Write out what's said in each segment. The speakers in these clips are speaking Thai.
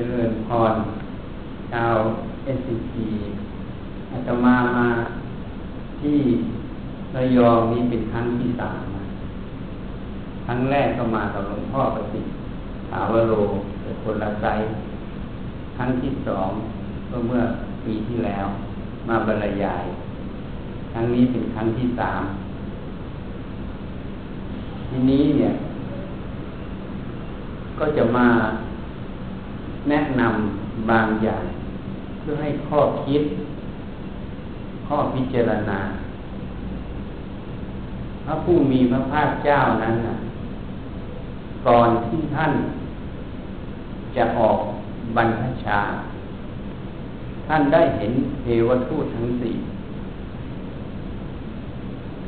จริญพร ชาวเอสซีอาตมามาที่ระยองนี้เป็นครั้งที่สามครั้งแรกก็มากับหลวงพ่อประสิทธิ์ถาวโรเป็นคนละไซครั้งที่สองก็เมื่อปีที่แล้ว มาบรรยาย ครั้งนี้เป็นครั้งที่สามทีนี้เนี่ย ก็จะมา แนะนำบางอย่าง เพื่อให้ข้อคิด ข้อพิจารณา พระผู้มีพระภาคเจ้านั้นนะก่อนที่ท่านจะออกบรรพชา ท่านได้เห็นเทวทูตทั้งสี่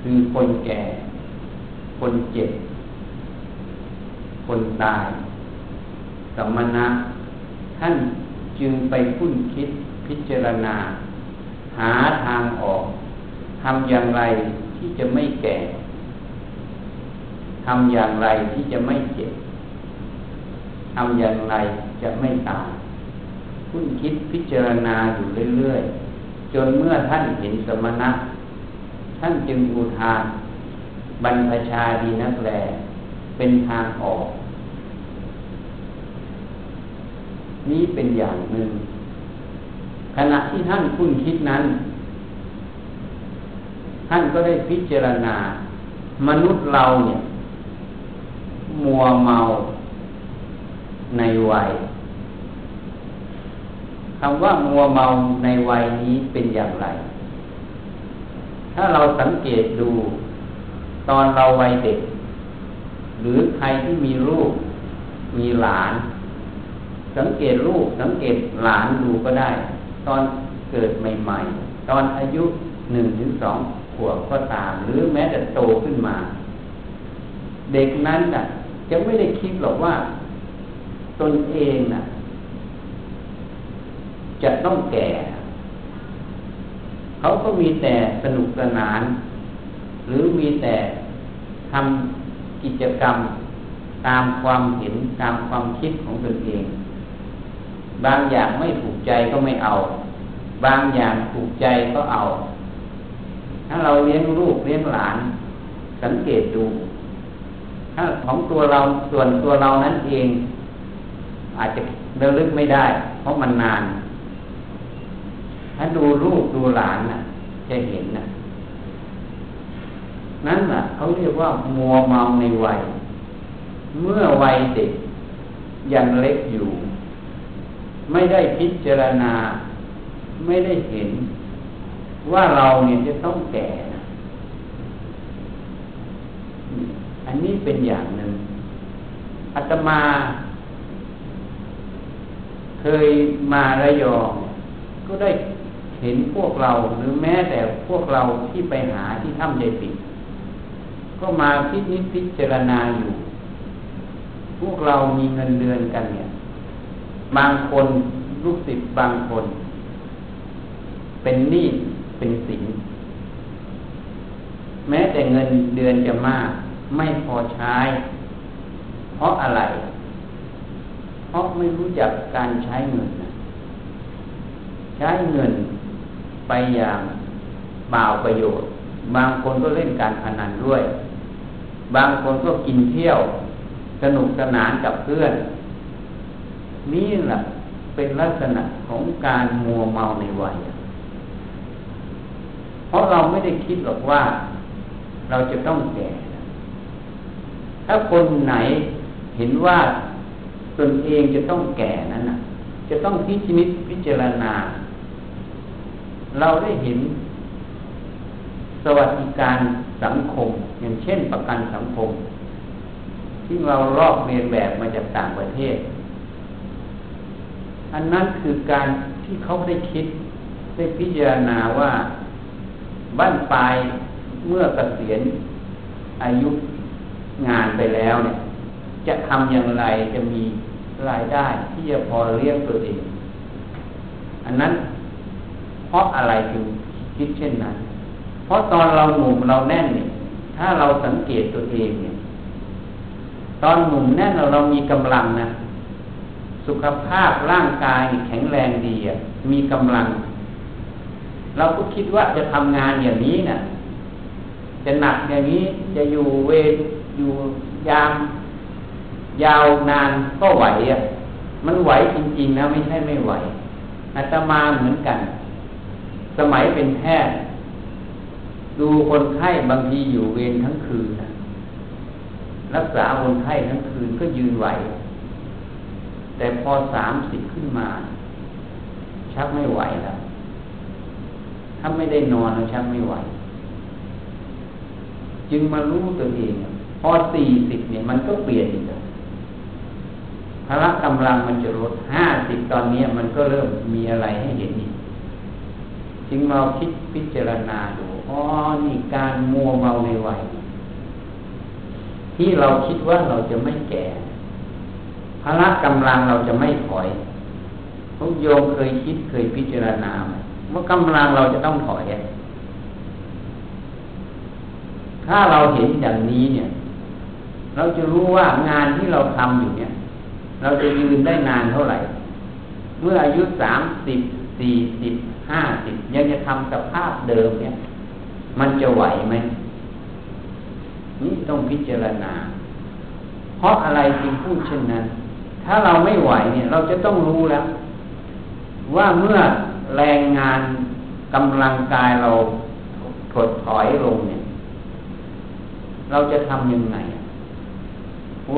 คือคนแก่ คนเจ็บ คนตาย สมณะ ท่านจึงไปคุ้นคิดพิจารณา หาทางออกทำอย่างไรที่จะไม่แก่ทำอย่างไรที่จะไม่เจ็บทำอย่างไรจะไม่ตายคุ้นคิดพิจารณาอยู่เรื่อยๆจนเมื่อท่านเห็นสมณะ ท่านจึงอุทานบรรพชาดีนักแล เป็นทางออก นี้เป็นอย่างหนึ่ง ขณะที่ท่านคุ้นคิดนั้น ท่านก็ได้พิจารณา มนุษย์เราเนี่ย มัวเมาในวัยคำว่ามัวเมาในวัยนี้เป็นอย่างไร ถ้าเราสังเกตดู ตอนเราวัยเด็ก หรือใครที่มีลูกมีหลาน สังเกตลูกสังเกตหลานดูก็ได้ ตอนเกิดใหม่ๆ ตอนอายุหนึ่งถึงสองขวบก็ตาม หรือแม้แต่โตขึ้นมา เด็กนั้นน่ะ จะไม่ได้คิดหรอกว่า ตนเองน่ะ จะต้องแก่ เขาก็มีแต่สนุกสนาน หรือมีแต่ทำกิจกรรมตามความเห็นตามความคิดของตนเอง บางอย่างไม่ถูกใจก็ไม่เอา บางอย่างถูกใจก็เอา ถ้าเราเลี้ยงลูกเลี้ยงหลาน สังเกตดู ถ้าของตัวเราส่วนตัวเรานั้นเอง อาจจะเดลึกไม่ได้ เพราะมันนาน ถ้าดูลูกดูหลานน่ะ จะเห็นน่ะ นั่นน่ะเขาเรียกว่ามัวเมาในวัย เมื่อวัยเด็กยังเล็กอยู่ ไม่ได้พิจารณา ไม่ได้เห็น ว่าเราเนี่ยจะต้องแก่อันนี้เป็นอย่างหนึ่งอาตมา เคยมาระยอง ก็ได้เห็นพวกเราหรือแม้แต่พวกเราที่ไปหาที่ถ้ำใหญ่ปิดก็มาพิจิตพิจารณาอยู่ พวกเรามีเงินเดือนกันเนี่ย บางคนลูกศิษย์บางคน เป็นหนี้เป็นสินแม้แต่เงินเดือนจะมาก ไม่พอใช้ เพราะอะไร เพราะไม่รู้จักการใช้เงิน ใช้เงินไปอย่างเปล่าประโยชน์ บางคนก็เล่นการพนันด้วย บางคนก็กินเที่ยว สนุกสนานกับเพื่อน นี่แหละเป็นลักษณะของการมัวเมาในวัย เพราะเราไม่ได้คิดหรอกว่า เราจะต้องแก่ ถ้าคนไหนเห็นว่าตนเองจะต้องแก่นั้นนะจะต้องพิจิตพิจารณา เราได้เห็น สวัสดิการสังคม อย่างเช่นประกันสังคม ที่เราลอกเรียนแบบมาจากต่างประเทศ อันนั้นคือการที่เขาได้คิดได้พิจารณาว่าบ้านปลายเมื่อเกษียณอายุงานไปแล้วเนี่ย จะทำอย่างไรจะมีรายได้ที่จะพอเลี้ยงตัวเอง อันนั้น เพราะอะไรถึงคิดเช่นนั้น เพราะตอนเราหนุ่มเราแน่นเนี่ยถ้าเราสังเกตตัวเองเนี่ย ตอนหนุ่มแน่นเราเรามีกำลังนะ สุขภาพร่างกายแข็งแรงดีมีกำลัง เราก็คิดว่าจะทำงานอย่างนี้นะ่ะ จะหนักอย่างนี้จะอยู่เวรอยู่ยามยาวนานก็ไหวอะ มันไหวจริงๆนะไม่ใช่ไม่ไหวอาตมาเหมือนกัน สมัยเป็นแพทย์ ดูคนไข้บางทีอยู่เวรทั้งคืนนะรักษาคนไข้ทั้งคืนก็ยืนไหว แต่พอสามสิบขึ้นมา ชักไม่ไหวแล้ว ถ้าไม่ได้นอนแล้วชักไม่ไหว จึงมารู้ตัวเอง พอสี่สิบเนี่ยมันก็เปลี่ยนอีกพละกำลังมันจะลดห้าสิบตอนนี้มันก็เริ่มมีอะไรให้เห็นอีกจึงมาคิดพิจารณาดูอ๋อนี่การมัวเมาในวัยที่เราคิดว่าเราจะไม่แก่ พละกำลังเราจะไม่ถอยทุกโยมเคยคิดเคยพิจารณาไหมว่ากำลังเราจะต้องถอยถ้าเราเห็นอย่างนี้เนี่ย เราจะรู้ว่างานที่เราทำอยู่เนี่ย เราจะยืนได้นานเท่าไหร่ เมื่ออายุสามสิบสี่สิบห้าสิบยังจะทำสภาพเดิมเนี่ย มันจะไหวไหมนี่ต้องพิจารณา เพราะอะไรจึงพูดเช่นนั้น ถ้าเราไม่ไหวเนี่ย เราจะต้องรู้แล้ว ว่าเมื่อแรงงานกำลังกายเราถดถอยลงเนี่ย เราจะทำยังไง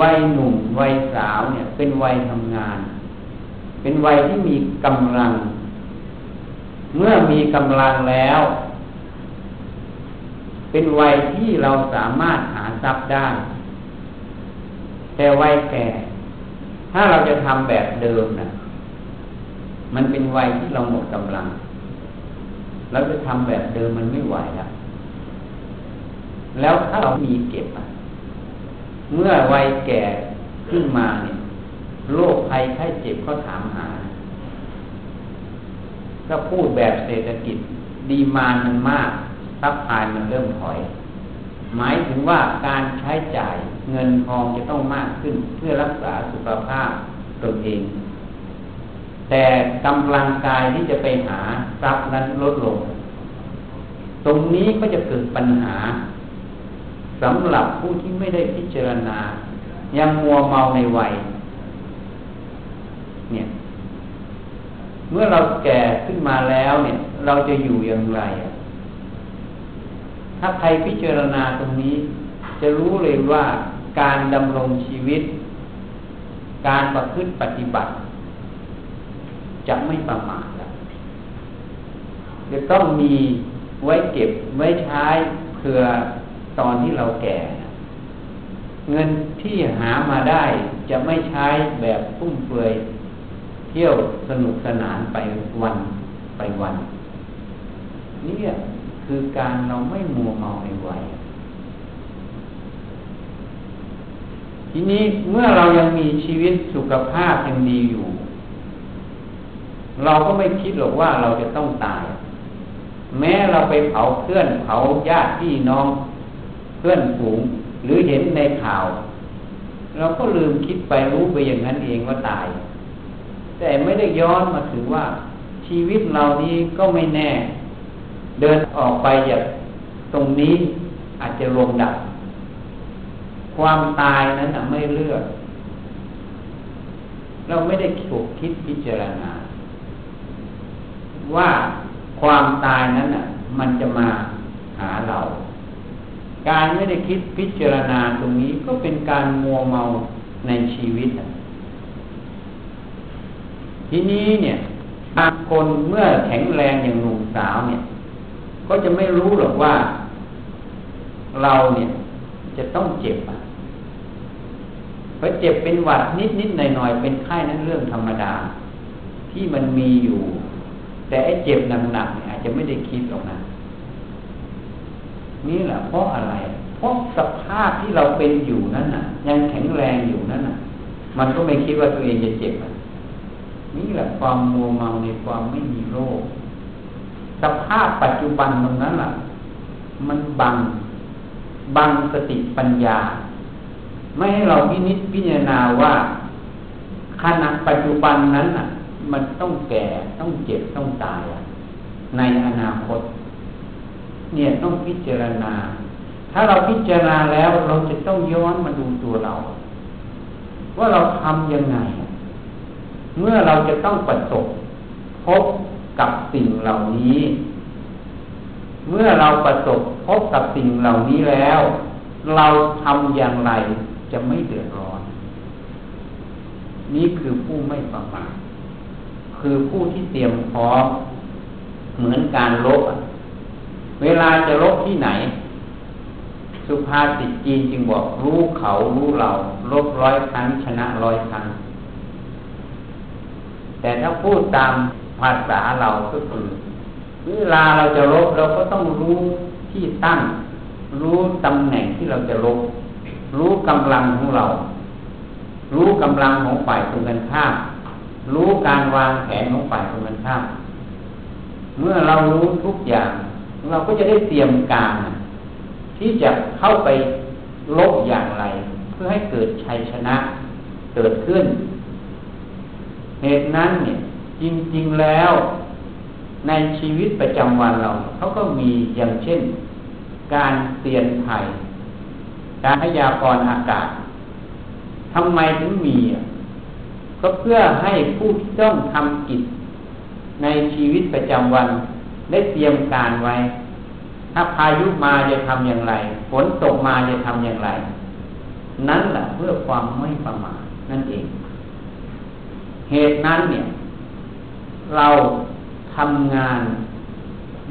วัยหนุ่มวัยสาวเนี่ย เป็นวัยทำงาน เป็นวัยที่มีกำลัง เมื่อมีกำลังแล้ว เป็นวัยที่เราสามารถหาทรัพย์ได้ แต่วัยแก่ ถ้าเราจะทำแบบเดิมนะมันเป็นวัยที่เราหมดกำลัง เราจะทำแบบเดิมมันไม่ไหวแล้วแล้วถ้าเรามีเก็บอะเมื่อวัยแก่ขึ้นมาเนี่ยโรคภัยไข้เจ็บก็ถามหาก็พูดแบบเศรษฐกิจ ดีมามันมากซับพายมันเริ่มถอย หมายถึงว่าการใช้จ่ายเงินทองจะต้องมากขึ้นเพื่อรักษาสุขภาพตนเอง แต่กำลังกายที่จะไปหาทรัพย์นั้นลดลง ตรงนี้ก็จะเกิดปัญหาสำหรับผู้ที่ไม่ได้พิจารณา ยังมัวเมาในวัย เนี่ย เมื่อเราแก่ขึ้นมาแล้วเนี่ย เราจะอยู่อย่างไร ถ้าใครพิจารณาตรงนี้ จะรู้เลยว่าการดำรงชีวิต การประพฤติปฏิบัติ จะไม่ประมาทแล้วจะต้องมีไว้เก็บไว้ใช้เพื่อตอนที่เราแก่ เงินที่หามาได้จะไม่ใช้แบบฟุ่มเฟือยเที่ยวสนุกสนานไปวันไปวันนี่ คือการเราไม่มัวเมาในวัยทีนี้เมื่อเรายังมีชีวิตสุขภาพยังดีอยู่ เราก็ไม่คิดหรอกว่าเราจะต้องตาย แม้เราไปเผาเพื่อนเผาญาติพี่น้องเพื่อนฝูงหรือเห็นในข่าว เราก็ลืมคิดไปรู้ไปอย่างนั้นเองว่าตาย แต่ไม่ได้ย้อนมาถึงว่าชีวิตเรานี้ก็ไม่แน่ เดินออกไปจากตรงนี้อาจจะลงดับ ความตายนั้นไม่เลือก เราไม่ได้ถูกคิดพิจารณา ว่าความตายนั้นอะ มันจะมาหาเรา การไม่ได้คิดพิจารณาตรงนี้ก็เป็นการมัวเมาในชีวิต ทีนี้เนี่ยบางคนเมื่อแข็งแรงอย่างหนุ่มสาวเนี่ย ก็จะไม่รู้หรอกว่า เราเนี่ย จะต้องเจ็บอะพราะเจ็บเป็นหวัดนิดนิดหน่อยหน่อยเป็นไข้นั้นเรื่องธรรมดา ที่มันมีอยู่ แต่ไอ้เจ็บหนักๆเนี่ยอาจจะไม่ได้คิดหรอกนะนี่แหละเพราะอะไร เพราะสภาพที่เราเป็นอยู่นั้นน่ะ ยังแข็งแรงอยู่นั้นน่ะ มันก็ไม่คิดว่าตัวเองจะเจ็บอะนี่แหละความมัวเมาในความไม่มีโรค สภาพปัจจุบันตรงนั้นล่ะ มันบัง บังสติปัญญา ไม่ให้เราพินิจพิจารณาว่าขณะปัจจุบันนั้นอะ มันต้องแก่ต้องเจ็บต้องตายในอนาคต เนี่ยต้องพิจารณา ถ้าเราพิจารณาแล้วเราจะต้องย้อนมาดูตัวเรา ว่าเราทำยังไง เมื่อเราจะต้องประสบพบ กับสิ่งเหล่านี้ เมื่อเราประสบพบกับสิ่งเหล่านี้แล้ว เราทำอย่างไรจะไม่เดือดร้อน นี่คือผู้ไม่ประมาทคือผู้ที่เตรียมพร้อมเหมือนการลบเวลาจะลบที่ไหน สุภาษิตจีนจึงบอกรู้เขารู้เราลบร้อยครั้งชนะร้อยครั้งแต่ถ้าพูดตาม ภาษาเราก็คือเวลาเราจะลบเราก็ต้องรู้ที่ตั้ง รู้ตำแหน่งที่เราจะลบ รู้กำลังของเรา รู้กำลังของฝ่ายตรงกันข้ามรู้การวางแผนของฝ่ายตรงกันข้ามเมื่อเรารู้ทุกอย่าง เราก็จะได้เตรียมการ ที่จะเข้าไปลบอย่างไร เพื่อให้เกิดชัยชนะเกิดขึ้น เหตุนั้นเนี่ย จริงๆแล้ว ในชีวิตประจำวันเรา เขาก็มีอย่างเช่น การเตือนภัย การพยากรณ์อากาศทำไมถึงมีก็เพื่อให้ผู้ที่ต้องทำกิจ ในชีวิตประจำวัน ได้เตรียมการไว้ ถ้าพายุมาจะทำอย่างไร ฝนตกมาจะทำอย่างไร นั่นแหละเพื่อความไม่ประมาทนั่นเอง เหตุนั้นเนี่ย เราทำงาน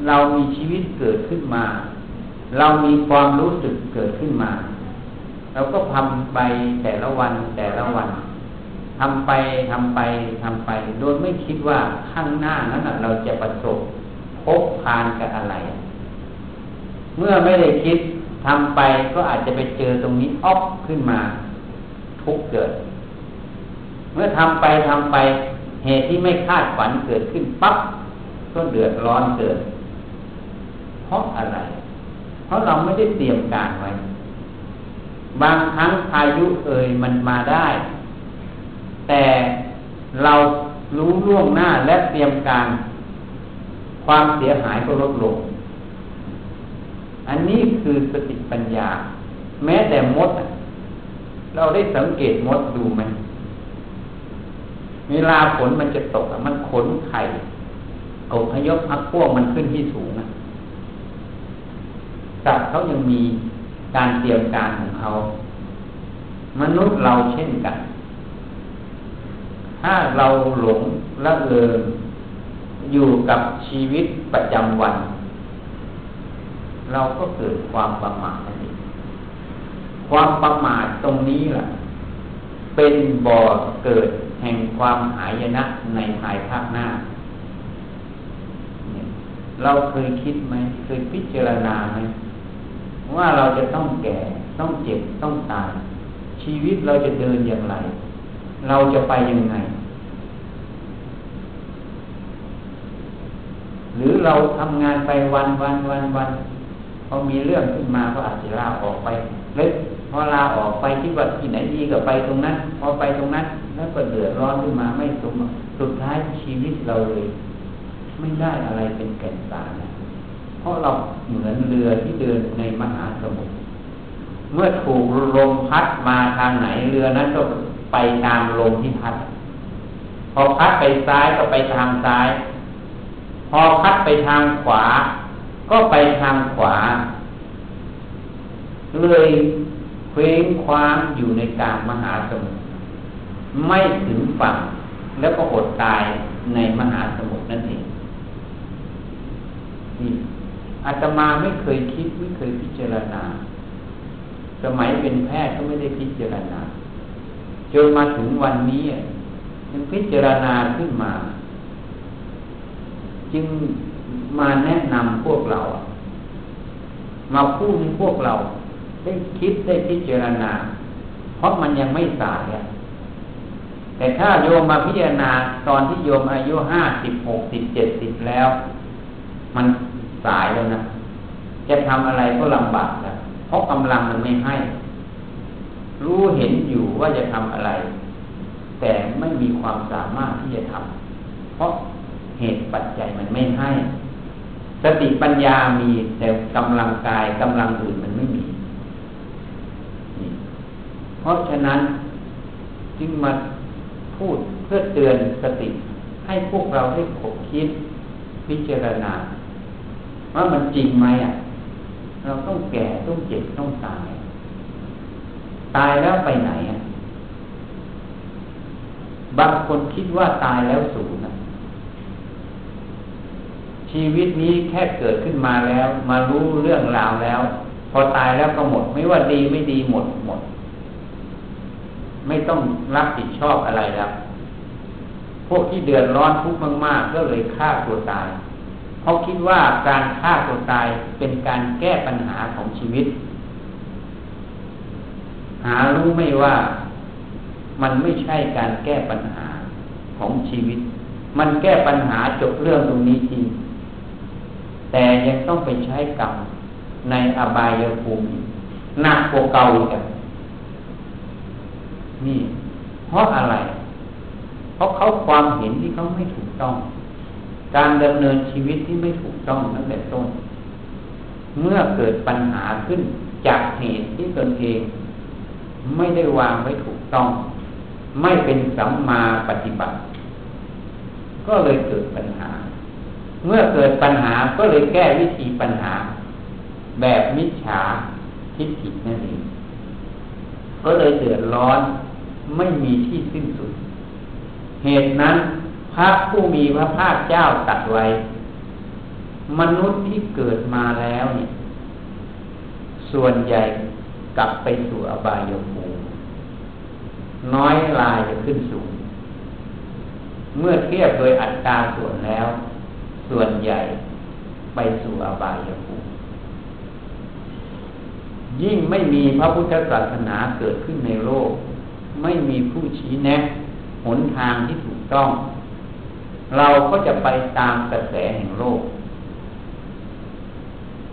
เรามีชีวิตเกิดขึ้นมา เรามีความรู้สึกเกิดขึ้นมา เราก็ทำไปแต่ละวันแต่ละวันทำไปทำไปทำไป โดยไม่คิดว่าข้างหน้านั้นเราจะประสบพบพานกับอะไร เมื่อไม่ได้คิดทำไปก็อาจจะไปเจอตรงนี้ออกขึ้นมา ทุกเกิด เมื่อทำไปทำไป เหตุที่ไม่คาดฝันเกิดขึ้นปั๊บก็เดือดร้อนเกิด เพราะอะไร เพราะเราไม่ได้เตรียมการไว้ บางครั้งพายุเอ่ยมันมาได้ แต่เรารู้ล่วงหน้าและเตรียมการ ความเสียหายก็ลดลง อันนี้คือสติปัญญา แม้แต่มด เราได้สังเกตมดดูไหม เวลาฝนมันจะตกมันขนไข่เอาพยพพักพวกมันขึ้นที่สูงนะสัตว์เขายังมีการเตรียมการของเขา มนุษย์เราเช่นกัน ถ้าเราหลงละเลิงอยู่กับชีวิตประจำวัน เราก็เกิดความประมาทนี่ความประมาทตรงนี้แหละเป็นบ่อเกิด แห่งความหายนะในภายภาคหน้า เราเคยคิดไหมเคยพิจารณาไหมว่าเราจะต้องแก่ต้องเจ็บต้องตาย ชีวิตเราจะเดินอย่างไร เราจะไปยังไง หรือเราทำงานไปวันวันวันวันพอมีเรื่องขึ้นมาก็อาจจะลาออกไปหรือ พอลาออกไปที่ว่าที่ไหนดีก็ไปตรงนั้น พอไปตรงนั้น แล้วก็เดือดร้อนขึ้นมาไม่สมสุดท้ายชีวิตเราเลย ไม่ได้อะไรเป็นแก่นสารเพราะเราเหมือนเรือที่เดินในมหาสมุทรเมื่อถูกลมพัดมาทางไหนเรือนั้นก็ไปตามลมที่พัด พอพัดไปซ้ายก็ไปทางซ้าย พอพัดไปทางขวา ก็ไปทางขวา เลย เคว้งคว้างอยู่ในกลางมหาสมุทรไม่ถึงฝั่งแล้วก็อดตายในมหาสมุทรนั่นเองนี่อาตมาไม่เคยคิดไม่เคยพิจารณา สมัยเป็นแพทย์ก็ไม่ได้พิจารณา จนมาถึงวันนี้ยังพิจารณาขึ้นมา จึงมาแนะนำพวกเรา มาพูดให้พวกเรา ได้คิดได้พิจารณา เพราะมันยังไม่สายแต่ถ้าโยมมาพิจารณาตอนที่โยมอายุห้าสิบหกสิบเจ็ดสิบแล้ว มันสายแล้วนะจะทำอะไรก็ลำบากแล้วเพราะกำลังมันไม่ให้ รู้เห็นอยู่ว่าจะทำอะไร แต่ไม่มีความสามารถที่จะทำเพราะเหตุปัจจัยมันไม่ให้ สติปัญญามีแต่กำลังกายกำลังอื่นมันไม่มี เพราะฉะนั้นจึงมาพูดเพื่อเตือนสติ ให้พวกเราได้ขบคิดพิจารณา ว่ามันจริงไหมอะ เราต้องแก่ต้องเจ็บต้องตาย ตายแล้วไปไหนอะบางคนคิดว่าตายแล้วสูญนะชีวิตนี้แค่เกิดขึ้นมาแล้ว มารู้เรื่องราวแล้ว พอตายแล้วก็หมด ไม่ว่าดีไม่ดีหมดหมด ไม่ต้องรับผิดชอบอะไรแล้ว พวกที่เดือดร้อนทุกข์มาก ๆ ก็เลยฆ่าตัวตาย เขาคิดว่าการฆ่าตัวตายเป็นการแก้ปัญหาของชีวิต หารู้ไม่ว่ามันไม่ใช่การแก้ปัญหาของชีวิต มันแก้ปัญหาจบเรื่องตรงนี้จริงแต่ยังต้องไปใช้กรรมในอบายภูมิหนักกว่าเก่าอีก นี่ เพราะอะไร เพราะเขาความเห็นที่เขาไม่ถูกต้อง การดำเนินชีวิตที่ไม่ถูกต้องตั้งแต่ต้น เมื่อเกิดปัญหาขึ้นจากเหตุที่ตนเอง ไม่ได้วางไว้ถูกต้อง ไม่เป็นสัมมาปฏิบัติ ก็เลยเกิดปัญหา เมื่อเกิดปัญหาก็เลยแก้วิธีปัญหา แบบมิจฉาทิฏฐินั่นเองก็เลยเดือดร้อน ไม่มีที่สิ้นสุด เหตุนั้นพระผู้มีพระภาคเจ้าตัดไว้ มนุษย์ที่เกิดมาแล้วเนี่ย ส่วนใหญ่กลับไปสู่อบายภูมิน้อยลายจะขึ้นสูง เมื่อเทียบโดยอัตราส่วนแล้ว ส่วนใหญ่ไปสู่อบายภูมิยิ่งไม่มีพระพุทธศาสนาเกิดขึ้นในโลก ไม่มีผู้ชี้แนะหนทางที่ถูกต้อง เราก็จะไปตามกระแสแห่งโลก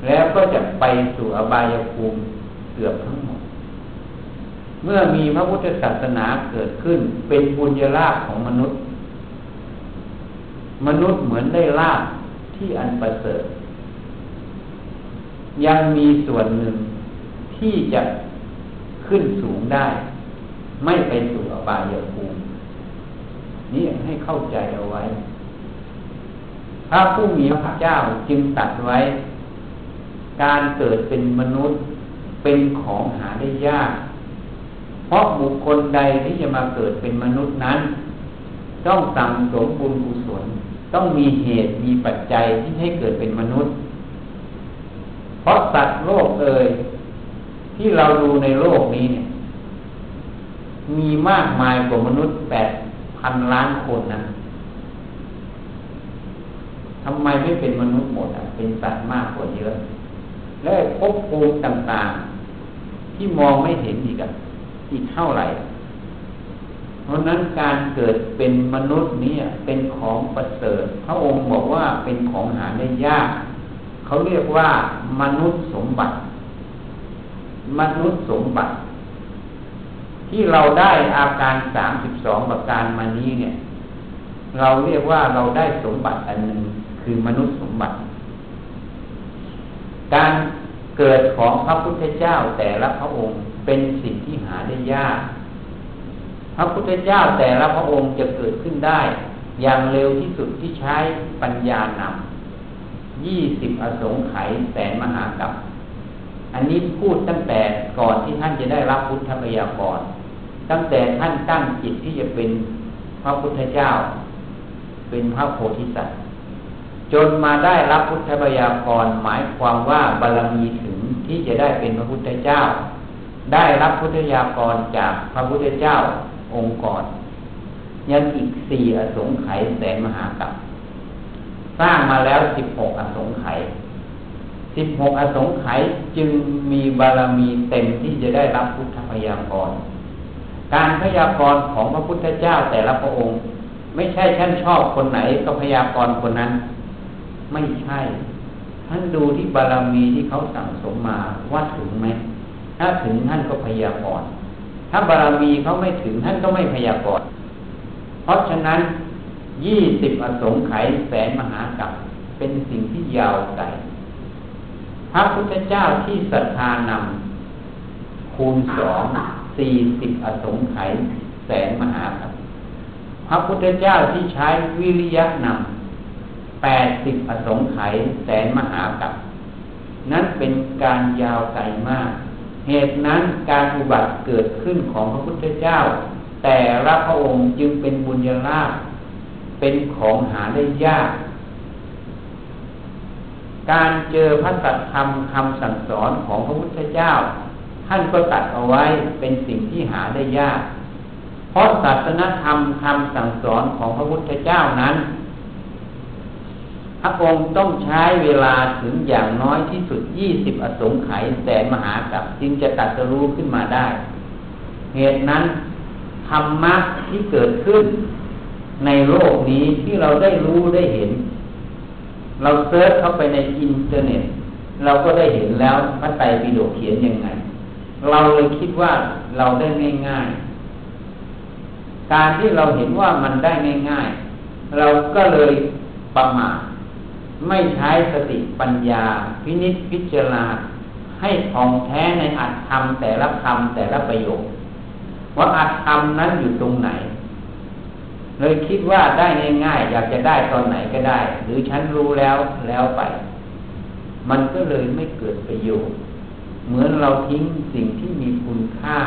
แล้วก็จะไปสู่อบายภูมิเกือบทั้งหมด เมื่อมีพระพุทธศาสนาเกิดขึ้น เป็นบุญญาลาภของมนุษย์ มนุษย์เหมือนได้ลาภที่อันประเสริฐ ยังมีส่วนหนึ่งที่จะขึ้นสูงได้ ไม่ไปสู่อบายภูมินี่ให้เข้าใจเอาไว้ พระผู้มีพระเจ้าจึงตัดไว้ การเกิดเป็นมนุษย์เป็นของหาได้ยาก เพราะบุคคลใดที่จะมาเกิดเป็นมนุษย์นั้น ต้องสั่งสมบุญกุศลต้องมีเหตุมีปัจจัยที่ให้เกิดเป็นมนุษย์ เพราะสัตว์โลกเอ่ยที่เราดูในโลกนี้เนี่ย มีมากมายกว่ามนุษย์แปดพันล้านคนนะทำไมไม่เป็นมนุษย์หมดอะ เป็นสัตว์มากกว่าเยอะ และภพภูมิต่างๆ ที่มองไม่เห็นอีกอะอีกเท่าไหร่ เพราะนั้นการเกิดเป็นมนุษย์นี้เป็นของประเสริฐ พระองค์บอกว่าเป็นของหาได้ยาก เขาเรียกว่ามนุษย์สมบัติ มนุษย์สมบัติ ที่เราได้อาการสามสิบสองประการมานี้เนี่ย เราเรียกว่าเราได้สมบัติอันหนึ่งคือมนุษย์สมบัติ การเกิดของพระพุทธเจ้าแต่ละพระองค์เป็นสิ่งที่หาได้ยาก พระพุทธเจ้าแต่ละพระองค์จะเกิดขึ้นได้ อย่างเร็วที่สุดที่ใช้ปัญญานำยี่สิบอสงไขยแสนมหากับอันนี้พูดตั้งแต่ก่อนที่ท่านจะได้รับพุทธพยากร ตั้งแต่ท่านตั้งจิตที่จะเป็นพระพุทธเจ้า เป็นพระโพธิสัตว์ จนมาได้รับพุทธบัญญัติหมายความว่าบารมีถึงที่จะได้เป็นพระพุทธเจ้า ได้รับพุทธยากรจากพระพุทธเจ้าองค์ก่อน ยังอีกสี่อสงไขยแสนมหากัปสร้างมาแล้วสิบหกอสงไขยสิบหกอสงไขยจึงมีบารมีเต็มที่จะได้รับพุทธพยากร การพยากรณ์ของพระพุทธเจ้าแต่ละพระองค์ ไม่ใช่ท่านชอบคนไหนก็พยากรณ์คนนั้น ไม่ใช่ ท่านดูที่บารมีที่เขาสั่งสมมาว่าถึงไหม ถ้าถึงท่านก็พยากรณ์ถ้าบารมีเขาไม่ถึงท่านก็ไม่พยากรณ์เพราะฉะนั้นยี่สิบอสงไขยแสนมหากับเป็นสิ่งที่ยาวไกลพระพุทธเจ้าที่ศรัทธานำคูณสอง สี่สิบอสงไขยแสนมหากับพระพุทธเจ้าที่ใช้วิริยะนำแปดสิบอสงไขยแสนมหากับนั้นเป็นการยาวไกลมาก เหตุนั้นการอุบัติเกิดขึ้นของพระพุทธเจ้า แต่ละพระองค์จึงเป็นบุญญาลาภเป็นของหาได้ยาก การเจอพระสัจธรรมคำสั่งสอนของพระพุทธเจ้า ท่านก็ตัดเอาไว้เป็นสิ่งที่หาได้ยาก เพราะศาสนธรรมคำสั่งสอนของพระพุทธเจ้านั้น พระองค์ต้องใช้เวลาถึงอย่างน้อยที่สุดยี่สิบอสงไขยแสนมหากัปจึงจะตรัสรู้ขึ้นมาได้ เหตุนั้นธรรมะที่เกิดขึ้นในโลกนี้ที่เราได้รู้ได้เห็น เรา search เข้าไปในอินเทอร์เน็ต เราก็ได้เห็นแล้วพระไตรปิฎกเขียนยังไง เราเลยคิดว่าเราได้ง่ายๆ การที่เราเห็นว่ามันได้ง่ายๆ เราก็เลยประมาทไม่ใช้สติปัญญา พินิจพิจารณาให้ท่องแท้ในอัตธรรมแต่ละคำแต่ละประโยค ว่าอัตธรรมนั้นอยู่ตรงไหน เลยคิดว่าได้ง่ายๆ อยากจะได้ตอนไหนก็ได้ หรือฉันรู้แล้วแล้วไป มันก็เลยไม่เกิดประโยชน์ เหมือนเราทิ้งสิ่งที่มีคุณค่า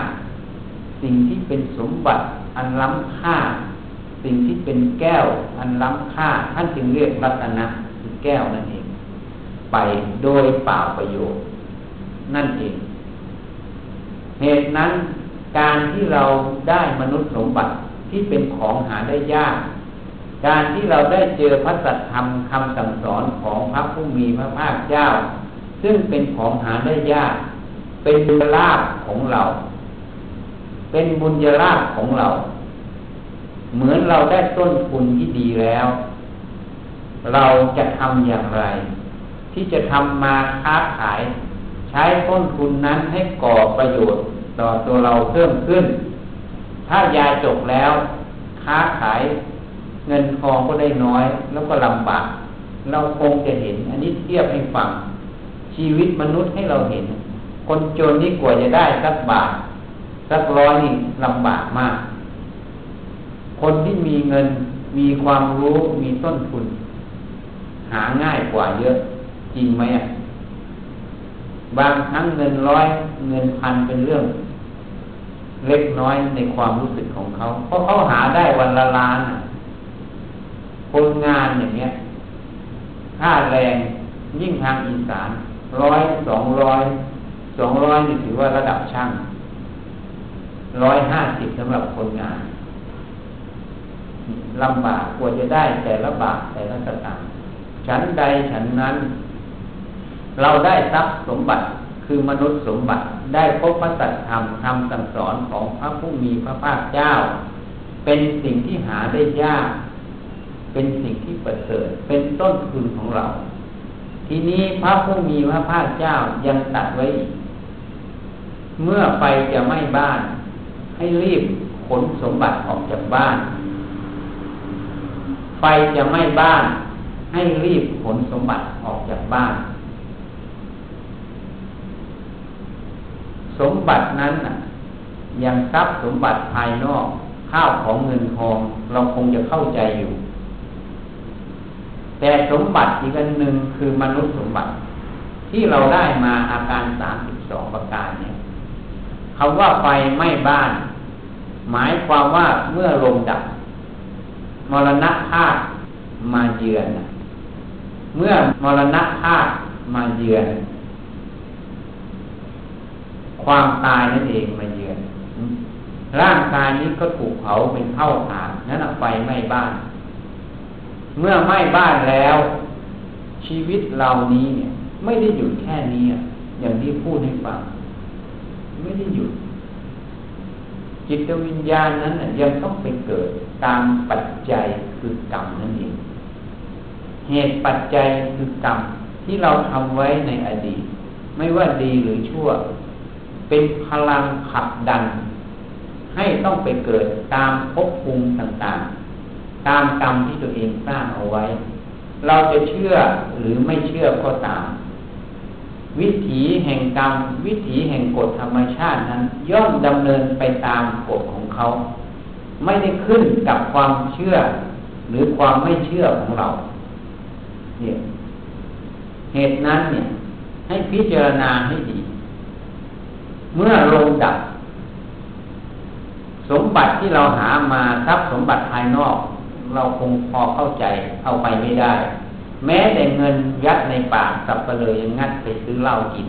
สิ่งที่เป็นสมบัติอันล้ำค่า สิ่งที่เป็นแก้วอันล้ำค่า ท่านจึงเรียกรัตนะคือแก้วนั่นเอง ไปโดยเปล่าประโยชน์ นั่นเอง เหตุนั้นการที่เราได้มนุษย์สมบัติที่เป็นของหาได้ยาก การที่เราได้เจอพระสัทธรรมคำสั่งสอนของพระผู้มีพระภาคเจ้า ซึ่งเป็นของหาได้ยาก เป็นบุญลาภของเรา เป็นบุญญลาภของเรา เหมือนเราได้ต้นทุนที่ดีแล้ว เราจะทำอย่างไร ที่จะทำมาค้าขาย ใช้ต้นทุนนั้นให้ก่อประโยชน์ต่อตัวเราเพิ่มขึ้น ถ้ายาจบแล้ว ค้าขายเงินทองก็ได้น้อย แล้วก็ลำบากเราคงจะเห็น อันนี้เทียบให้ฟัง ชีวิตมนุษย์ให้เราเห็น คนจนนี่กว่าจะได้สักบาทสักร้อยนี่ลำบากมาก คนที่มีเงินมีความรู้มีต้นทุน หาง่ายกว่าเยอะ จริงไหมอะบางครั้งเงินร้อยเงินพันเป็นเรื่อง เล็กน้อยในความรู้สึกของเขา เพราะเขาหาได้วันละล้านคนงานอย่างเงี้ยค่าแรงยิ่งทางอีสานร้อยสองร้อย สองร้อยนี่ถือว่าระดับช่างร้อยห้าสิบสำหรับคนงานลำบากกว่าจะได้แต่ละบาทแต่ละสตางค์ฉันใดฉันนั้น เราได้ทรัพย์สมบัติคือมนุษย์สมบัติได้พบพระสัจธรรมคำสั่งสอนของพระผู้มีพระภาคเจ้า เป็นสิ่งที่หาได้ยาก เป็นสิ่งที่ประเสริฐเป็นต้นทุนของเรา ทีนี้พระผู้มีพระภาคเจ้ายังตัดไว้อีก เมื่อไฟจะไม้บ้าน ให้รีบขนสมบัติออกจากบ้านไฟจะไม้บ้าน ให้รีบขนสมบัติออกจากบ้าน สมบัตินั้นยังทรัพย์สมบัติภายนอก ข้าวของเงินทองเราคงจะเข้าใจอยู่ แต่สมบัติอีกอันหนึ่งคือมนุษย์สมบัติ ที่เราได้มาอาการสามสิบสองประการเนี่ยคำว่าไฟไหม้บ้าน หมายความว่าเมื่อลมดับ มรณะธาตุมาเยือน เมื่อมรณะธาตุมาเยือน ความตายนั่นเองมาเยือน ร่างกายนี้ก็ถูกเผาเป็นเท่าฐานนั้นไฟไหม้บ้าน เมื่อไหม้บ้านแล้ว ชีวิตเรานี้เนี่ย ไม่ได้หยุดแค่นี้อย่างที่พูดให้ฟังไม่ได้หยุด จิตวิญญาณนั้นยังต้องไปเกิดตามปัจจัยคือกรรมนั่นเองเหตุปัจจัยคือกรรมที่เราทำไว้ในอดีต ไม่ว่าดีหรือชั่ว เป็นพลังผลักดัน ให้ต้องไปเกิดตามภพภูมิต่าง ตามกรรมที่ตัวเองสร้างเอาไว้ เราจะเชื่อหรือไม่เชื่อก็ตาม วิถีแห่งกรรม วิถีแห่งกฎธรรมชาตินั้น ย่อมดำเนินไปตามกฎของเขา ไม่ได้ขึ้นกับความเชื่อ หรือความไม่เชื่อของเราเนี่ยเหตุนั้นเนี่ย ให้พิจารณาให้ดี เมื่อลงดับสมบัติที่เราหามาทรัพย์สมบัติภายนอก เราคงพอเข้าใจเอาไปไม่ได้ แม้แต่เงินยัดในปากสับเปลยยังงัดไปซื้อเหล้ากิน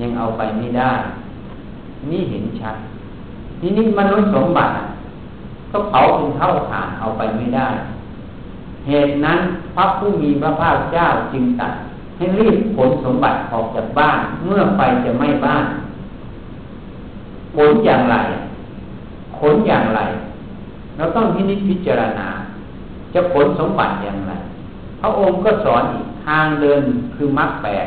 ยังเอาไปไม่ได้ นี่เห็นชัดทีนี้มนุษย์สมบัติก็เผาเป็นเท่าฐานเอาไปไม่ได้ เหตุนั้นพระผู้มีพระภาคเจ้าจึงตัดให้รีบขนสมบัติออกจากบ้าน เมื่อไฟจะไหม้บ้านขนอย่างไรขนอย่างไร เราต้องพินิจพิจารณา จะขนสมบัติอย่างไร พระองค์ก็สอนอีกทางเดินคือมรรคแปด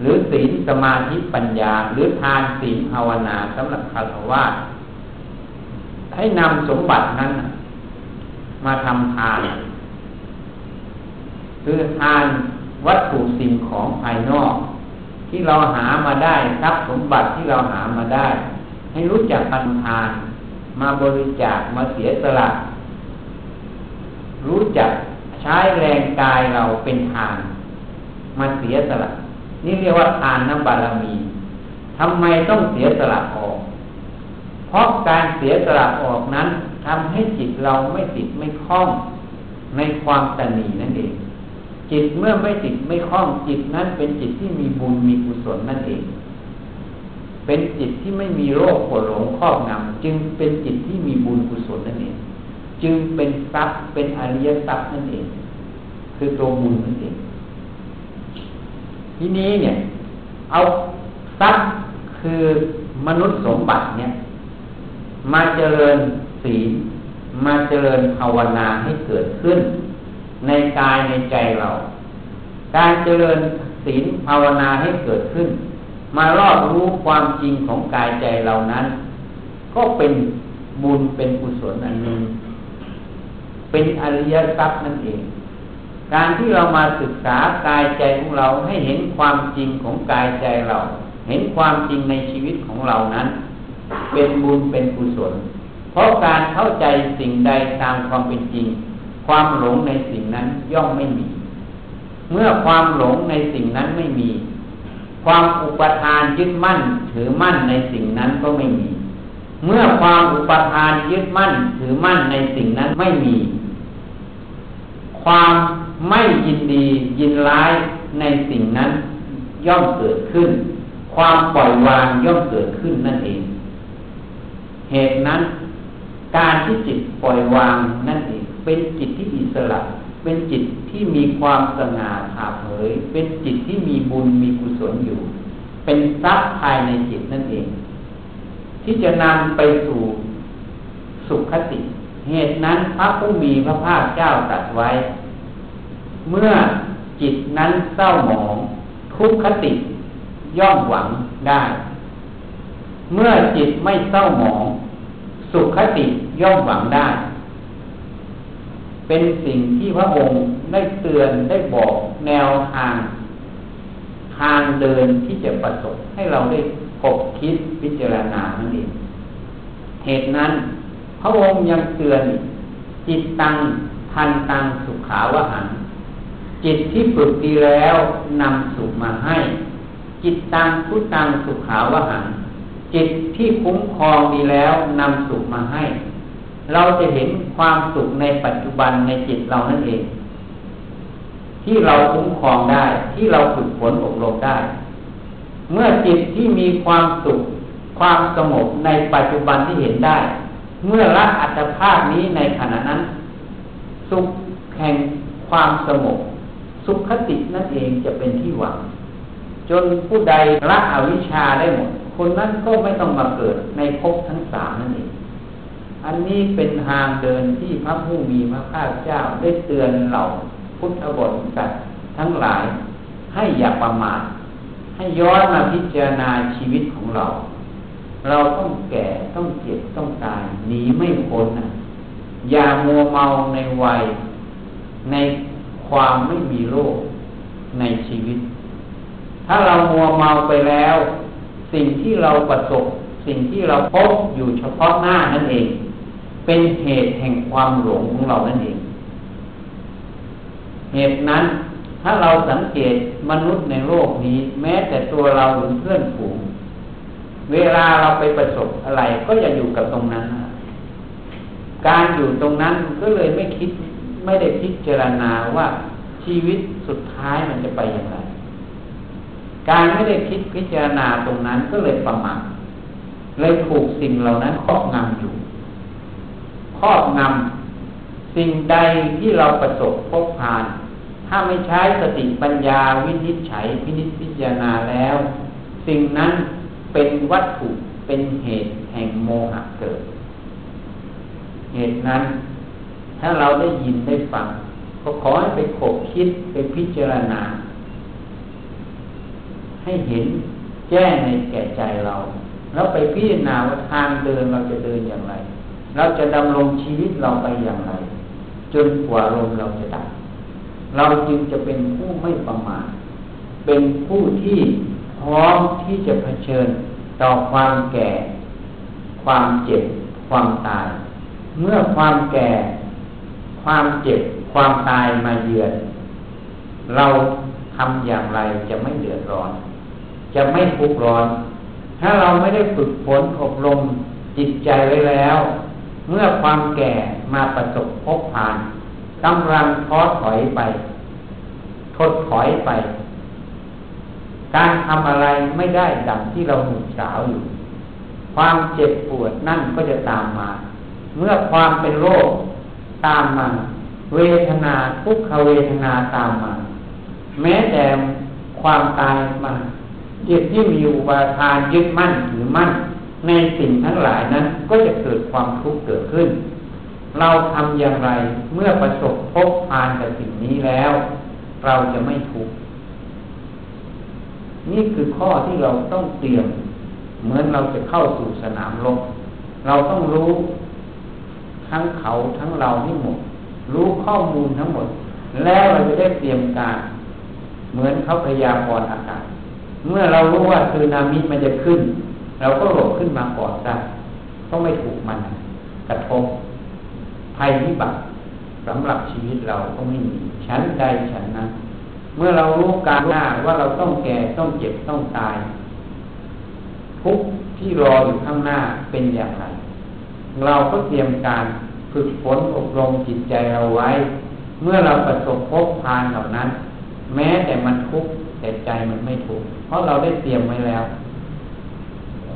หรือศีลสมาธิปัญญา หรือทานศีลภาวนาสำหรับคารวะให้นำสมบัตินั้น มาทำทาน คือทานวัตถุสิ่งของภายนอก ที่เราหามาได้ทรัพย์สมบัติที่เราหามาได้ ให้รู้จักปันทาน มาบริจาคมาเสียสละรู้จักใช้แรงกายเราเป็นทาน มาเสียสละ นี่เรียกว่าทานน้ำบารมีทำไมต้องเสียสละออก เพราะการเสียสละออกนั้นทำให้จิตเราไม่ติดไม่คล้องในความตนีนั่นเอง จิตเมื่อไม่ติดไม่คล้องจิตนั้นเป็นจิตที่มีบุญมีกุศลนั่นเอง เป็นจิตที่ไม่มีโรคปวดหลงครอบงำจึงเป็นจิตที่มีบุญกุศลนั่นเอง จึงเป็นทรัพย์เป็นอริยทรัพย์นั่นเอง คือตัวบุญนั่นเอง ทีนี้เนี่ย เอาทรัพย์คือมนุษย์สมบัติเนี่ย มาเจริญศีลมาเจริญภาวนาให้เกิดขึ้น ในกายในใจเรา การเจริญศีลภาวนาให้เกิดขึ้น มารอบรู้ความจริงของกายใจเรานั้น ก็เป็นบุญเป็นกุศลอันหนึ่งเป็นอริยทรัพย์นั่นเอง การที่เรามาศึกษากายใจของเราให้เห็นความจริงของกายใจเรา เห็นความจริงในชีวิตของเรานั้น เป็นบุญเป็นกุศล เพราะการเข้าใจสิ่งใดตามความเป็นจริง ความหลงในสิ่งนั้นย่อมไม่มี เมื่อความหลงในสิ่งนั้นไม่มี ความอุปทานยึดมั่น ถือมั่นในสิ่งนั้นก็ไม่มี เมื่อความอุปทานยึดมั่น ถือมั่นในสิ่งนั้นไม่มี ความไม่ยินดียินร้ายในสิ่งนั้นย่อมเกิดขึ้น ความปล่อยวางย่อมเกิดขึ้นนั่นเอง เหตุนั้น การที่จิตปล่อยวางนั่นเองเป็นจิตที่อิสระ เป็นจิตที่มีความสง่าผ่าเผย เป็นจิตที่มีบุญมีกุศลอยู่ เป็นทรัพย์ภายในจิตนั่นเอง ที่จะนำไปสู่สุขคติ เหตุนั้นพระผู้มีพระภาคเจ้าตรัสไว้ เมื่อจิตนั้นเศร้าหมอง ทุกขติย่อมหวังได้ เมื่อจิตไม่เศร้าหมอง สุขคติย่อมหวังได้ เป็นสิ่งที่พระองค์ได้เตือนได้บอกแนวทาง ทางเดินที่จะประสบให้เราได้พบคิดพิจารณานั่นเองเหตุนั้น พระองค์ยังเตือนจิตตังทันตังสุขาวหันจิตที่ฝึกดีแล้วนำสุขมาให้ จิตตังพุตังสุขาวหันจิตที่คุ้มครองดีแล้วนำสุขมาให้ เราจะเห็นความสุขในปัจจุบันในจิตเรานั่นเอง ที่เราคุ้มครองได้ที่เราฝึกฝนอบรมได้ เมื่อจิตที่มีความสุข ความสงบในปัจจุบันที่เห็นได้ เมื่อละอัตภาพนี้ในขณะนั้น สุขแห่งความสงบสุขคตินั่นเองจะเป็นที่หวัง จนผู้ใดละอวิชชาได้หมดคนนั้นก็ไม่ต้องมาเกิดในภพทั้งสามนั่นเอง อันนี้เป็นทางเดินที่พระผู้มีพระภาคเจ้าได้เตือนเราพุทธบริษัททั้งหลาย ให้อย่าประมาทให้ย้อนมาพิจารณาชีวิตของเรา เราต้องแก่ต้องเจ็บต้องตายหนีไม่พ้นนะอย่ามัวเมาในวัย ในความไม่มีโลกในชีวิต ถ้าเรามัวเมาไปแล้ว สิ่งที่เราประสบ สิ่งที่เราพบอยู่เฉพาะหน้านั่นเอง เป็นเหตุแห่งความหลงของเรานั่นเอง เหตุนั้นถ้าเราสังเกตมนุษย์ในโลกนี้ แม้แต่ตัวเราหรือเพื่อนฝูงเวลาเราไปประสบอะไรก็อย่าอยู่กับตรงนั้น การอยู่ตรงนั้นก็เลยไม่คิดไม่ได้พิจารณาว่าชีวิตสุดท้ายมันจะไปอย่างไร การไม่ได้คิดพิจารณาตรงนั้นก็เลยประมาทเลยถูกสิ่งเหล่านั้นครอบงำอยู่ ครอบงำสิ่งใดที่เราประสบพบผ่าน ถ้าไม่ใช้สติปัญญาวินิจฉัยพินิจพิจารณาแล้ว สิ่งนั้นเป็นวัตถุเป็นเหตุแห่งโมหะเกิด เหตุนั้น ถ้าเราได้ยินได้ฟังก็ขอให้ไปขบคิดไปพิจารณา ให้เห็นแจ้งในแก่ใจเรา แล้วไปพิจารณาว่าทางเดินเราจะเดินอย่างไร เราจะดำรงชีวิตเราไปอย่างไร จนกว่าลมเราจะดับเราจึงจะเป็นผู้ไม่ประมาทเป็นผู้ที่พร้อมที่จะเผชิญต่อความแก่ ความเจ็บ ความตาย เมื่อความแก่ ความเจ็บ ความตายมาเยือน เราทำอย่างไรจะไม่เดือดร้อน จะไม่ทุกข์ร้อน ถ้าเราไม่ได้ฝึกฝนอบรมจิตใจไว้แล้ว เมื่อความแก่มาประสบพบผ่านกำลังท้อถอยไปทดถอยไป การทำอะไรไม่ได้ดังที่เราหนุ่มสาวอยู่ ความเจ็บปวดนั่นก็จะตามมา เมื่อความเป็นโรคตามมา เวทนาทุกขเวทนาตามมา แม้แต่ความตายมาเจิตที่มีอุปาทานยึดมั่นถือมั่น ในสิ่งทั้งหลายนั้นก็จะเกิดความทุกข์เกิดขึ้น เราทำอย่างไรเมื่อประสบพบผ่านกับสิ่งนี้แล้ว เราจะไม่ทุกข์นี่คือข้อที่เราต้องเตรียม เหมือนเราจะเข้าสู่สนามรบเราต้องรู้ทั้งเขาทั้งเราให้หมด รู้ข้อมูลทั้งหมด แล้วเราจะได้เตรียมการ เหมือนเขาพยากรณ์อากาศ เมื่อเรารู้ว่าคือนามิมันจะขึ้น เราก็หลบขึ้นมาก่อนซะก็ไม่ถูกมันกระทบภัยพิบัติสำหรับชีวิตเราก็ไม่มีชั้นใดชั้นนั้นเมื่อเรารู้การหน้าว่าเราต้องแก่ต้องเจ็บต้องตาย ทุกที่รออยู่ข้างหน้าเป็นอย่างไร เราก็เตรียมการฝึกฝนอบรมจิตใจเราไว้ เมื่อเราประสบพบพานเหล่านั้น แม้แต่มันทุกข์แต่ใจมันไม่ทุกข์เพราะเราได้เตรียมไว้แล้ว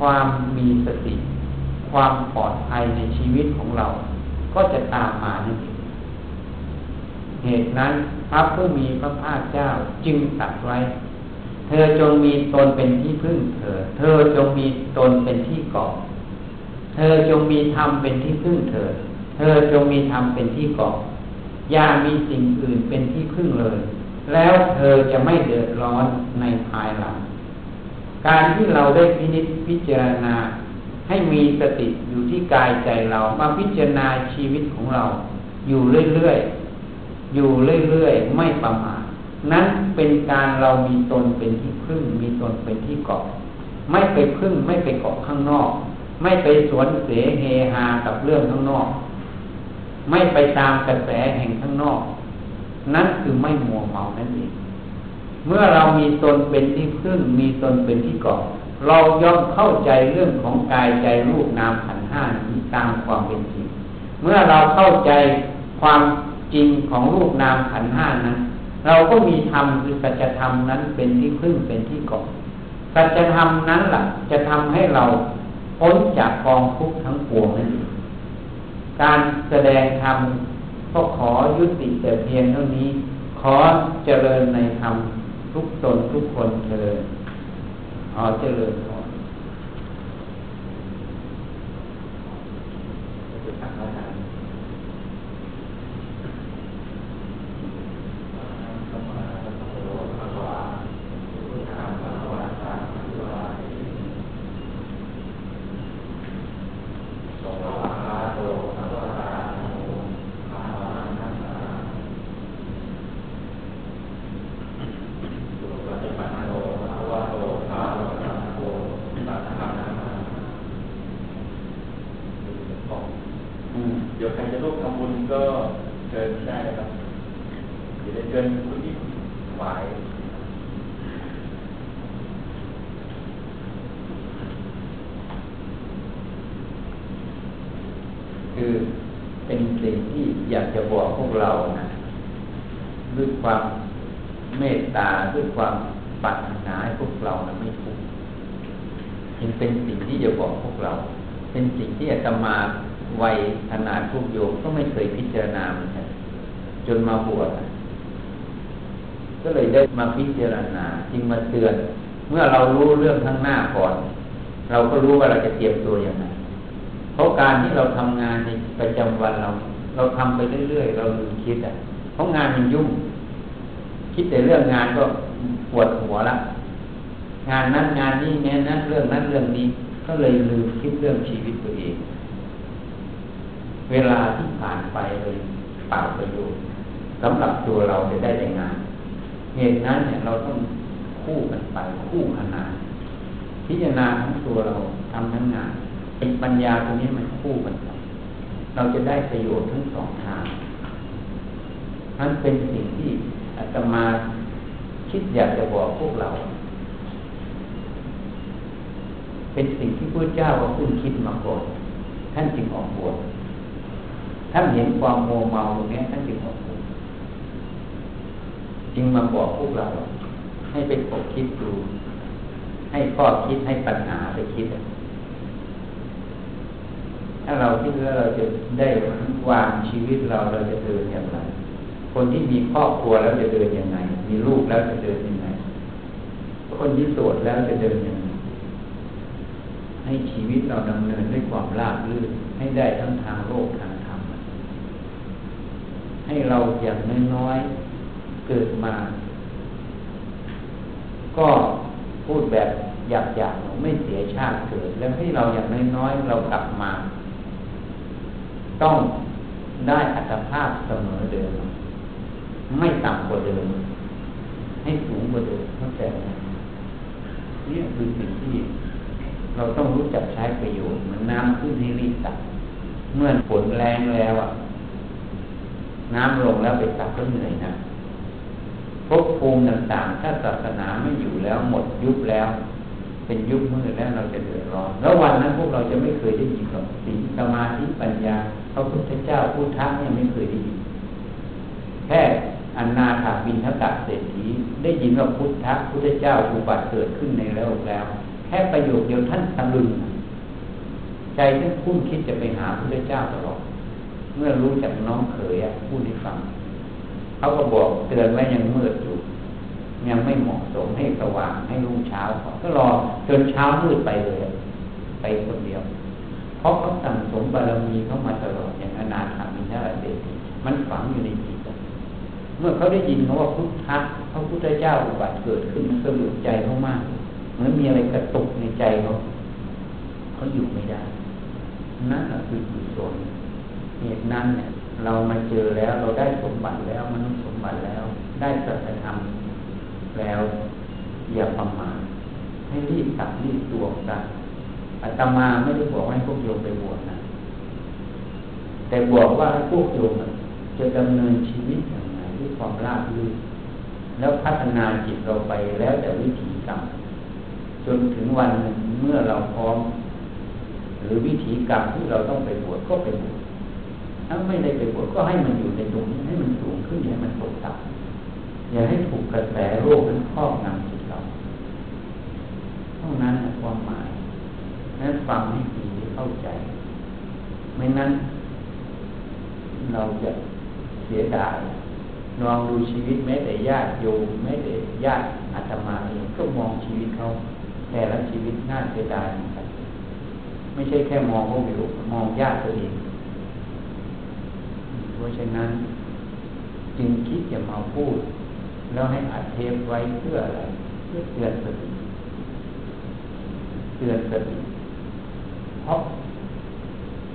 ความมีสติ ความปลอดภัยในชีวิตของเรา ก็จะตามมานั่นเองเหตุนั้นพระผู้มีพระภาคเจ้าจึงตัดไว้ เธอจงมีตนเป็นที่พึ่งเธอเธอจงมีตนเป็นที่เกาะ เธอจงมีธรรมเป็นที่พึ่งเธอเธอจงมีธรรมเป็นที่เกาะ อย่ามีสิ่งอื่นเป็นที่พึ่งเลย แล้วเธอจะไม่เดือดร้อนในภายหลัง การที่เราได้พินิจพิจารณาให้มีสติอยู่ที่กายใจเรามาพิจารณาชีวิตของเรา อยู่เรื่อยๆอยู่เรื่อยๆไม่ประมาทนั้นเป็นการเรามีตนเป็นที่พึ่ง มีตนเป็นที่เกาะไม่ไปพึ่งไม่ไปเกาะข้างนอก ไม่ไปสวนเสเฮฮากับเรื่องข้างนอก ไม่ไปตามกระแสแห่งข้างนอก นั่นคือไม่มัวเมานั่นเอง เมื่อเรามีตนเป็นที่พึ่งมีตนเป็นที่เกาะเราย่อมเข้าใจเรื่องของกายใจรูปนามขันห้านี้ตามความเป็นจริง เมื่อเราเข้าใจความจริงของรูปนามขันห้านั้น เราก็มีธรรมคือสัจธรรมนั้นเป็นที่พึ่งเป็นที่เกาะสัจธรรมนั้นแหละจะทำให้เราพ้นจากกองทุกข์ทั้งปวงนั่นเองการแสดงธรรมก็ขอยุติแต่เพียงเท่านี้ ขอเจริญในธรรม ทุกตนทุกคนเจริญขอเจริญข ที่อาตมาวัยขนาดทุกโยมก็ไม่เคยพิจารณาเหมือนกันจนมาบวชก็เลยได้มาพิจารณาจึงมาเตือน เมื่อเรารู้เรื่องข้างหน้าก่อน เราก็รู้ว่าเราจะเตรียมตัวอย่างไรเพราะการที่เราทำงานในประจำวันเรา เราทำไปเรื่อยๆเราลืมคิดอะเพราะงานมันยุ่ง คิดแต่เรื่องงานก็ปวดหัวละงานนั้นงานนี้แม้นั้นเรื่องนั้นเรื่องนี้ ก็เลยลืมคิดเรื่องชีวิตตัวเอง เวลาที่ผ่านไปเลยเปล่าประโยชน์สำหรับตัวเราจะได้แต่งานเหตุนั้นเนี่ยเราต้องคู่กันไปคู่ขนานพิจารณาทั้งตัวเราทำทั้งงาน เป็นปัญญาตรงนี้มันคู่กันไปเราจะได้ประโยชน์ทั้งสองทางนั้นเป็นสิ่งที่อาตมาคิดอยากจะบอกพวกเรา เป็นสิ่งที่พระเจ้าว่าคุณคิดมาก่อนท่านจึงออกบวชท่านเห็นความโมเมาตรงนี้ท่านจึงออกบวชจึงมาบอกพวกเรา ให้ไปกคิดดู ให้ข้อคิดให้ปัญหาไปคิด ถ้าเราคิดว่าเราจะได้วางชีวิตเราเราจะเดินอย่างไร คนที่มีครอบครัวแล้วจะเดินยังไง มีลูกแล้วจะเดินยังไง คนที่โสดแล้วจะเดินยังไง ให้ชีวิตเราดำเนินด้วยความราบรื่นให้ได้ทั้งทางโลกทางธรรม ให้เราอย่างน้อยๆเกิดมา ก็พูดแบบอยากอยากไม่เสียชาติเกิด แล้วให้เราอย่างน้อยๆเรากลับมา ต้องได้อัตภาพเสมอเดิม ไม่ต่ำกว่าเดิม ให้สูงกว่าเดิมเข้าใจไหมนี่คือสิ่งที่ เราต้องรู้จักใช้ประโยชน์มันน้ำขึ้นให้รีบตักเมื่อฝนแรงแล้วอะ น้ำลงแล้วไปตักก็เหนื่อยนะภพภูมิต่างๆถ้าศาสนาไม่อยู่แล้วหมดยุบแล้ว เป็นยุคมืดแล้วเราจะเดือดร้อน แล้ววันนั้นพวกเราจะไม่เคยได้ยินหรอกสิ่งสมาธิปัญญาพระพุทธเจ้าพูดทักเนี่ยไม่เคยได้ยินแค่อนนาถาบินทกะเศรษฐีได้ยินว่าพุทธะพุทธเจ้าอุบัติเกิดขึ้นในโลกแล้ว ค่ประโยคเดียวท่านตะลึงใจท่านคุ้นคิดจะไปหาพุทธเจ้าตลอดเมื่อรู้จากน้องเขยพูดให้ฟังเขาก็บอกเตือนไว้ยังมืดอยู่ยังไม่เหมาะสมให้สว่างให้รุ่งเช้าก็รอจนเช้ามืดไปเลยไปคนเดียว เพราะเขาสั่งสมบารมีเข้ามาตลอดอย่างอนาถามินทาเดชมันฝังอยู่ในจิตเมื่อเขาได้ยินเขาว่าพุทธะพระพุทธเจ้าอุบัติเกิดขึ้นสลุดใจเขามาก เหมือนมีอะไรกระตุกในใจเขาเขาอยู่ไม่ได้นั่นคือกุศลเหตุนั้นเนี่ย เรามาเจอแล้วเราได้สมบัติแล้วมนุษย์สมบัติแล้ว ได้สัจธรรมแล้วอย่าประมาทให้รีบตัดรีบตวงกันอาตมาไม่ได้บอกให้พวกโยมไปบวชนะแต่บอกว่าให้พวกโยมจะดำเนินชีวิตอย่างไรด้วยความราบรื่นแล้วพัฒนาจิตเราไปแล้วแต่วิธีกรรม จนถึงวันหนึ่งเมื่อเราพร้อม หรือวิธีกรรมที่เราต้องไปบวชก็ไปบวชถ้าไม่ได้ไปบวชก็ให้มันอยู่ในตรงนี้ให้มันสูงขึ้นให้มันตกต่ำอย่าให้ถูกกระแสโลกนั้นครอบงำจิตเราเท่านั้นความหมายนั้นฟังให้ดีเข้าใจ ไม่นั้น เราจะเสียดายลองดูชีวิตแม้แต่ญาติโยมแม้แต่ญาติอาตมาเองก็มองชีวิตเขา แต่ละชีวิตน่าเสียดายเหมือนกันไม่ใช่แค่มองวกอยู่มองญาติตัวเองเพราะฉะนั้น จึงคิดจะมาพูด แล้วให้อัดเทปไว้เพื่ออะไรเพื่อเตือนสติเตือนสติเพราะ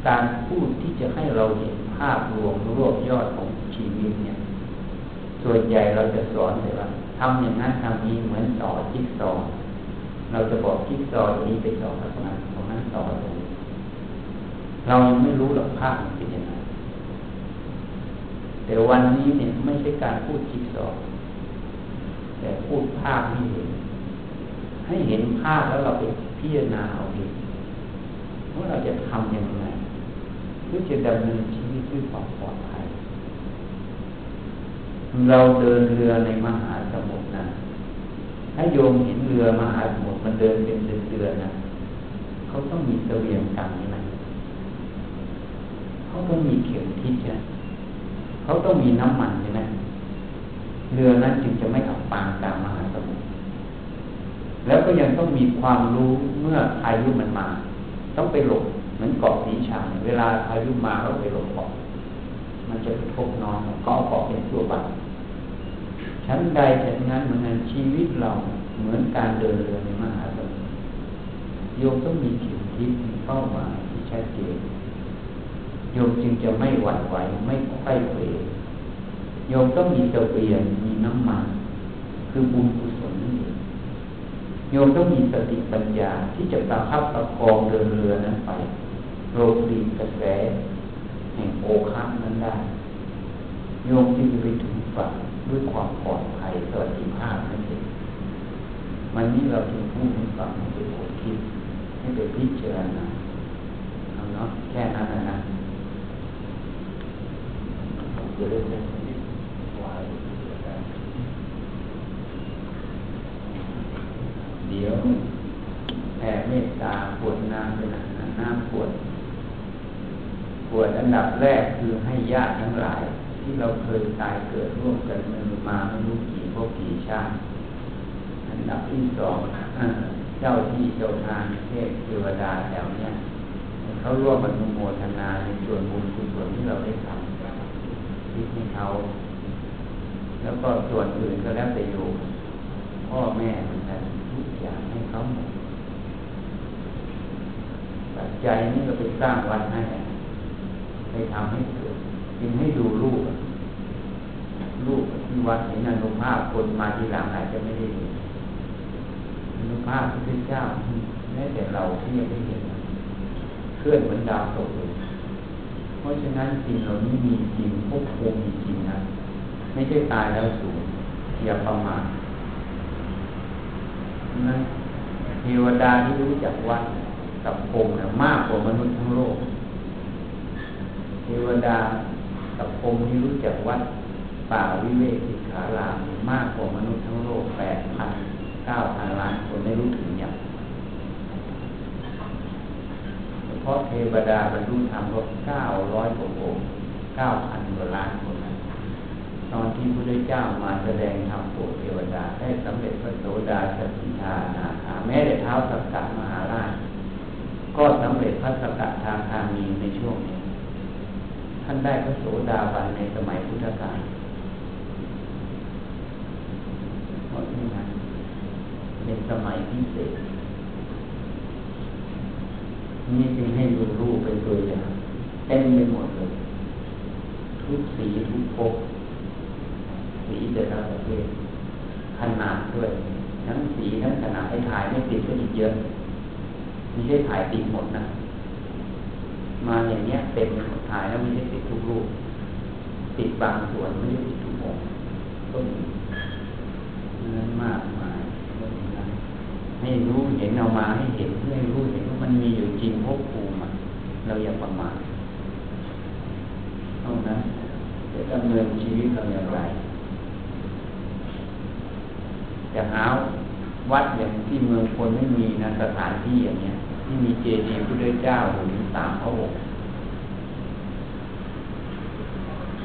การพูดที่จะให้เราเห็นภาพรวมรวบยอดของชีวิตเนี่ย ส่วนใหญ่เราจะสอนเลยว่าทำอย่างนั้นทำนี้เหมือนต่อจิ๊กซอ เราจะบอกจิ๊กซอนี้ไปต่อกับงานของนั้นต่อตรงนี้เรายังไม่รู้หรอกภาพมันเป็นยังไงแต่วันนี้เนี่ยไม่ใช่การพูดคิดสอบแต่พูดภาพให้เห็น ให้เห็นภาพแล้วเราไปพิจารณาเอาเองว่าเราจะทำยังไงเพื่อจะดำเนินชีวิตด้วยความปลอดภัยเราเดินเรือในมหาสมุทรนะ ถ้าโยมเห็นเรือมหาสมุทรมันเดินเป็นเดือนๆนะเขาต้องมีเสวียงกันใช่ไหมเขาต้องมีเข็มทิศใช่ไหมเขาต้องมีน้ำมันใช่ไหมเรือนั้นจึงจะไม่อับปางกลางมหาสมุทรแล้วก็ยังต้องมีความรู้เมื่อพายุมันมา ต้องไปหลบเหมือนเกาะสีชังเวลาพายุมาเราไปหลบเกาะมันจะกระทบน้องก็เอาเกาะเป็นตัวบัตร ชั้นใดฉันนั้นเหมือนชีวิตเราเหมือนการเดินเรือในมหาสมุทรโยมต้องมีขีดทิศมีเป้าหมายที่ชัดเจนโยมจึงจะไม่หวั่นไหวไม่ไข้เขวโยมต้องมีเสบียงมีน้ำมันคือบุญกุศลนั่นเองโยมต้องมีสติปัญญาที่จะประคับประคองเรือเรือนั้นไปโรดีกระแสแห่งโอคังนั้นได้โยมจึงจะไปถึงฝั่ง ด้วยความปลอดภัยสวัสดิภาพนั่นเองวันนี้เราจึงพูดให้ฟังให้ไปคิดให้ไปพิจารณาเอาเนาะแค่นั้นนะนะจะได้เป็นวายเดี๋ยวแผ่เมตตาปวดน้ำเป็นน้ำปวดปวดอันดับแรกคือให้ญาติทั้งหลาย ที่เราเคยตายเกิดร่วมกันมาไม่รู้กี่พวกกี่ชาติอันดับที่สองเจ้าที่เจ้าทางเทพเทวดาแถวเนี้ยเขาร่วมอนุโมทนาในส่วนบุญกุศลที่เราได้ทำคิดให้เขา แล้วก็ส่วนอื่นก็แล้วแต่อยู่พ่อแม่เหมือนกันทุกอย่างให้เขาหมดปัจจัยนี้เราไปสร้างวัดให้ไปทำให้เกิด จึงให้ดูรูปรูปที่วัดเห็นอนุภาพคนมาทีหลังอาจจะไม่ได้เห็นอนุภาพที่พระเจ้าแม้แต่เราที่ยังไม่เห็นเคลื่อนเหมือนดาวตกเลยเพราะฉะนั้นสิ่งเหล่านี้มีจริงพวกภูมิมีจริงนะไม่ใช่ตายแล้วสูญอย่าประมาทนั้นเทวดาที่รู้จักวัดกับพรมเนี่ยมากกว่ามนุษย์ทั้งโลก เทวดา กับพรมที่รู้จักวัดป่าวิเวกิขารามมากกว่ามนุษย์ทั้งโลกแปดพันเก้าพันล้านคนไม่รู้ถึงอย่างพราะเทวดาบรรลุธรรมก็เก้าร้อยกว่าองค์เก้าพันกว่าล้านคนตอนที่พระเจ้ามาแสดงธรรมโปรดเทวดาได้สำเร็จพระโสดาสกิทานาคาแม้แต่เท้าสักกะมหาราชก็สำเร็จพระสกทาคามีในช่วงนี้ ท่านได้พระโสดาบันในสมัยพุทธกาลเพราะที่นั้นเป็นสมัยพิเศษนี่จึงให้ดูรูปเป็นตัวอย่างเต็มไปหมดเลย ทุกสีทุกภพสีแต่ละประเภทขนาดด้วย ทั้งสีทั้งขนาดให้ถ่ายไม่ติดก็อีกเยอะไม่ใช่ถ่ายติดหมดนะ มาอย่างเนี้ยเต็มถ่ายแล้วไม่ได้ติดทุกรูป ติดบางส่วนไม่ได้ติดทุกองค์ก็มีนั้นมากมายให้รู้เห็นเอามาให้เห็นเพื่อให้รู้เห็นว่ามันมีอยู่จริงภพภูมิเราอย่าประมาทเท่านั้นจะดำเนินชีวิตเราอย่างไรจะหาวัดอย่างที่เมืองคนไม่มีนะสถานที่อย่างเนี้ยที่มีเจดีย์พระเจ้าหรือ สามพระองค์